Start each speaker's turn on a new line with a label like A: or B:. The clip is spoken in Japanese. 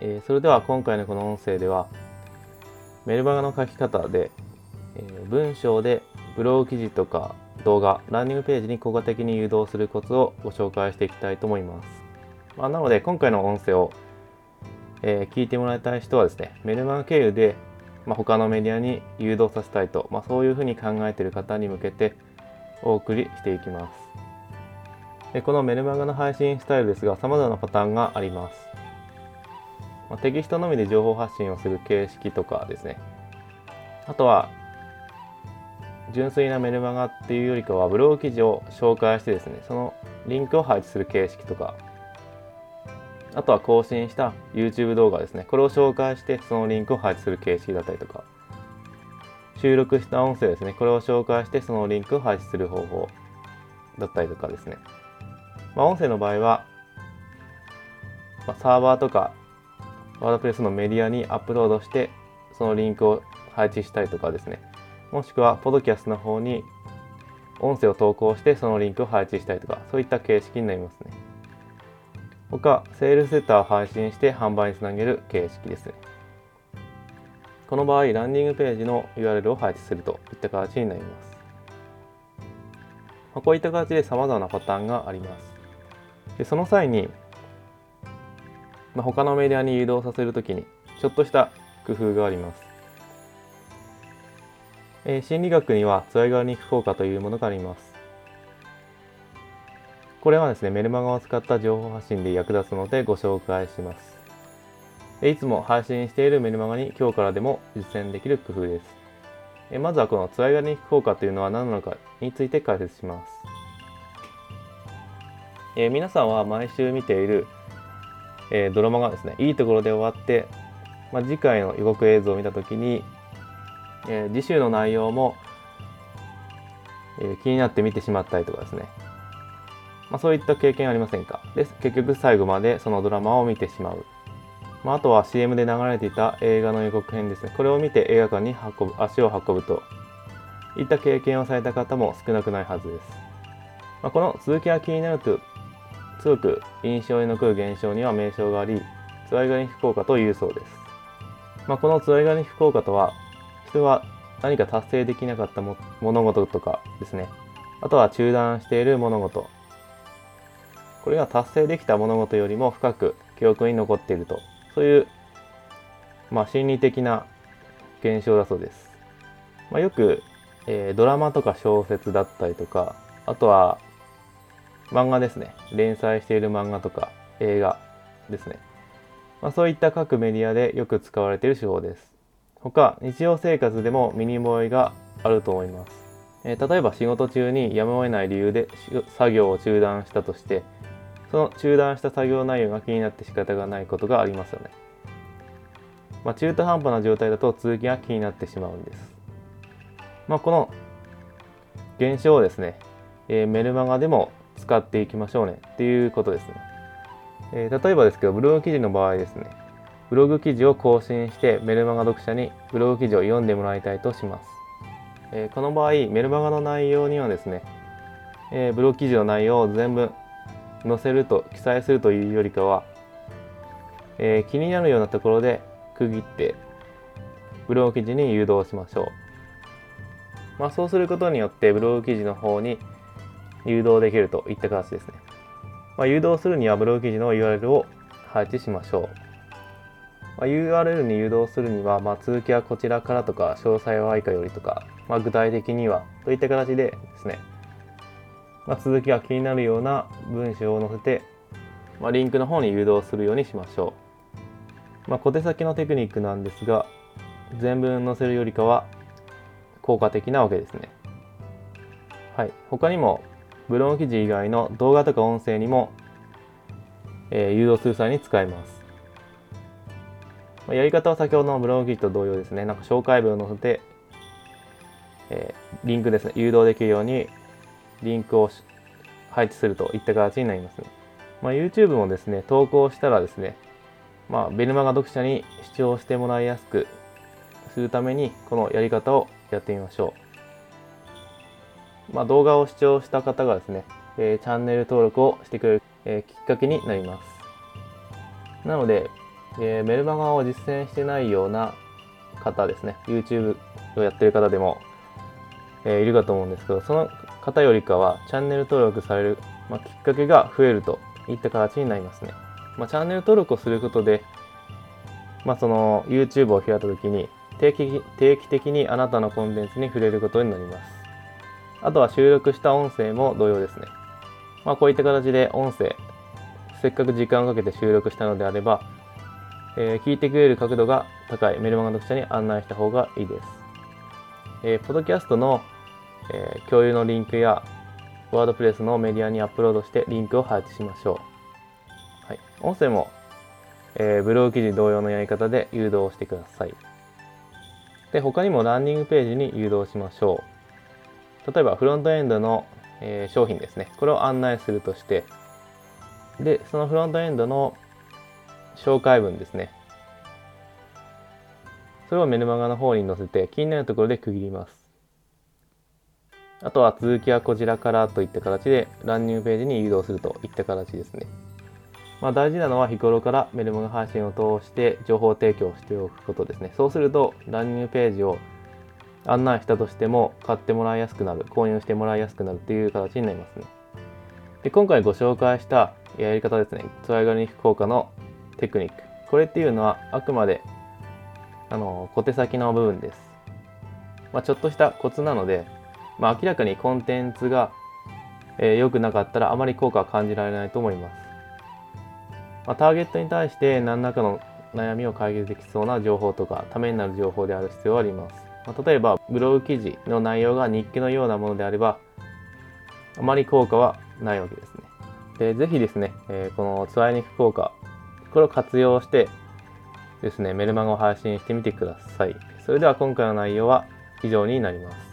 A: えー、それでは今回のこの音声ではメルマガの書き方で、えー、文章でブログ記事とか動画ランニングページに効果的に誘導するコツをご紹介していきたいと思います、まあ、なので今回の音声を、えー、聞いてもらいたい人はですねメルマガ経由で、まあ、他のメディアに誘導させたいと、まあ、そういうふうに考えている方に向けてお送りしていきます。でこのメルマガの配信スタイルですが様々なパターンがあります、まあ、テキストのみで情報発信をする形式とかですね。あとは純粋なメルマガっていうよりかはブログ記事を紹介してですねそのリンクを配置する形式とか。あとは更新した YouTube 動画ですね。これを紹介してそのリンクを配置する形式だったりとか。収録した音声ですね。これを紹介してそのリンクを配置する方法だったりとかですね。まあ、音声の場合は、まあ、サーバーとかワードプレスのメディアにアップロードしてそのリンクを配置したりとかですね。もしくはポドキャストの方に音声を投稿してそのリンクを配置したりとかそういった形式になりますね。他セールスセッターを配信して販売につなげる形式ですね。この場合ランディングページの URL を配置するといった形になります。こういった形で様々なパターンがあります。でその際に、まあ、他のメディアに誘導させるときにちょっとした工夫があります、えー、心理学にはツアイガニック効果というものがあります。これはですねメルマガを使った情報発信で役立つのでご紹介します。いつも配信しているメルマガに今日からでも実践できる工夫です。まずはこのツアイガニック効果というのは何なのかについて解説します。えー、皆さんは毎週見ている、えー、ドラマがですねいいところで終わって、まあ、次回の予告映像を見た時に、えー、次週の内容も、え気になって見てしまったりとかですね、まあ、そういった経験ありませんか？で結局最後までそのドラマを見てしまう、まあ、あとは CM で流れていた映画の予告編ですね。これを見て映画館に運ぶ足を運ぶと。いった経験をされた方も少なくないはずです、まあ、この続きが気になると強く印象に残る現象には名称があり、ツワイガニフ効果というそうです。まあ、このツワイガニフ効果とは、人が何か達成できなかった物事とかですね、あとは中断している物事、これが達成できた物事よりも深く記憶に残っていると、そういう、まあ、心理的な現象だそうです。まあ、よく、えー、ドラマとか小説だったりとか、あとは漫画ですね。連載している漫画とか映画ですね。まあ、そういった各メディアでよく使われている手法です。他、日常生活でも身に覚えがあると思います。えー、例えば仕事中にやむを得ない理由で作業を中断したとして、その中断した作業内容が気になって仕方がないことがありますよね。まあ、中途半端な状態だと続きが気になってしまうんです。まあ、この現象をですね、えー、メルマガでも使っていきましょうねっていうことですね。えー、例えばですけど、ブログ記事の場合ですね、ブログ記事を更新してメルマガ読者にブログ記事を読んでもらいたいとします。えー、この場合、メルマガの内容にはですね、えー、ブログ記事の内容を全部載せると、記載するというよりかは、えー、気になるようなところで区切ってブログ記事に誘導しましょう。まあ、そうすることによってブログ記事の方に誘導できるといった形ですね。まあ、誘導するにはブログ記事の URL を配置しましょう。まあ、URL に誘導するには、まあ、続きはこちらからとか、詳細は以下よりとか、まあ、具体的にはといった形でですね、ま、続きが気になるような文章を載せて、ま、リンクの方に誘導するようにしましょう。ま、小手先のテクニックなんですが、全文載せるよりかは効果的なわけですね。はい。他にもブログ記事以外の動画とか音声にも、えー、誘導する際に使います。まあ、やり方は先ほどのブログ記事と同様ですね。なんか紹介文を載せて、えー、リンクですね、誘導できるようにリンクを配置するといった形になります、まあ、YouTube もですね、投稿したらですね、まあ、ベルマガ読者に視聴してもらいやすくするために、このやり方をやってみましょう。まあ、動画を視聴した方がですね、えー、チャンネル登録をしてくれる、えー、きっかけになります。なので、えー、メルマガを実践してないような方ですね YouTube をやってる方でも、えー、いるかと思うんですけどその方よりかはチャンネル登録される、まあ、きっかけが増えるといった形になりますね、まあ、チャンネル登録をすることで、まあ、その YouTube を開いた時に定期定期的にあなたのコンテンツに触れることになりますあとは収録した音声も同様ですね、まあ、こういった形で音声せっかく時間をかけて収録したのであればえー、聞いてくれる角度が高いメルマガ読者に案内した方がいいです。えー、ポッドキャストの、えー、共有のリンクやワードプレスのメディアにアップロードしてリンクを配置しましょう。はい、音声も、えー、ブログ記事同様のやり方で誘導してください。で、他にもランニングページに誘導しましょう。例えばフロントエンドの、え、商品ですね。これを案内するとして、で、そのフロントエンドの紹介文ですね。それをメルマガの方に載せて気になるところで区切ります。あとは続きはこちらからといった形でランニングページに誘導するといった形ですね。まあ、大事なのは日頃からメルマガ配信を通して情報提供しておくことですね。そうするとランニングページを案内したとしても買ってもらいやすくなる、購入してもらいやすくなるという形になりますね。で今回ご紹介したやり方ですね。トライガルニック効果のテクニック。これっていうのはあくまであの小手先の部分です。まあ、ちょっとしたコツなので、まあ、明らかにコンテンツが良、えー、くなかったらあまり効果は感じられないと思います。まあ、ターゲットに対して何らかの悩みを解決できそうな情報とかためになる情報である必要はあります。ま、例えばブログ記事の内容が日記のようなものであればあまり効果はないわけですね。でぜひですね、えー、このツアイニック効果これを活用してですね、メルマガを配信してみてください。それでは今回の内容は以上になります。